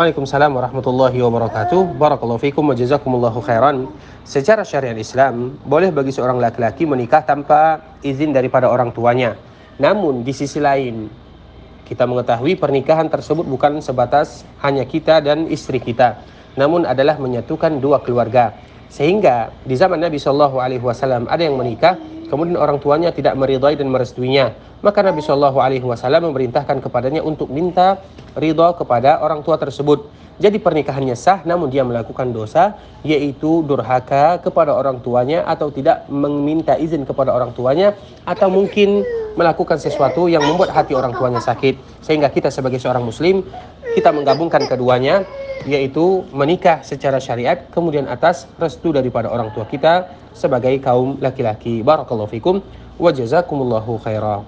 Waalaikumsalam warahmatullahi wabarakatuh. Barakallahu fikum wa jazakumullahu khairan. Secara syariat Islam, boleh bagi seorang laki-laki menikah tanpa izin daripada orang tuanya. Namun di sisi lain, kita mengetahui pernikahan tersebut bukan sebatas hanya kita dan istri kita, namun adalah menyatukan dua keluarga. Sehingga di zaman Nabi Shallallahu Alaihi Wasallam ada yang menikah, kemudian orang tuanya tidak meridai dan merestuinya. Maka Nabi Shallallahu Alaihi Wasallam memerintahkan kepadanya untuk minta ridho kepada orang tua tersebut. Jadi pernikahannya sah, namun dia melakukan dosa, yaitu durhaka kepada orang tuanya atau tidak meminta izin kepada orang tuanya, atau mungkin melakukan sesuatu yang membuat hati orang tuanya sakit. Sehingga kita sebagai seorang muslim, kita menggabungkan keduanya, yaitu menikah secara syariat, kemudian atas restu daripada orang tua kita sebagai kaum laki-laki. Barakallahu fikum wa jazakumullahu khairah.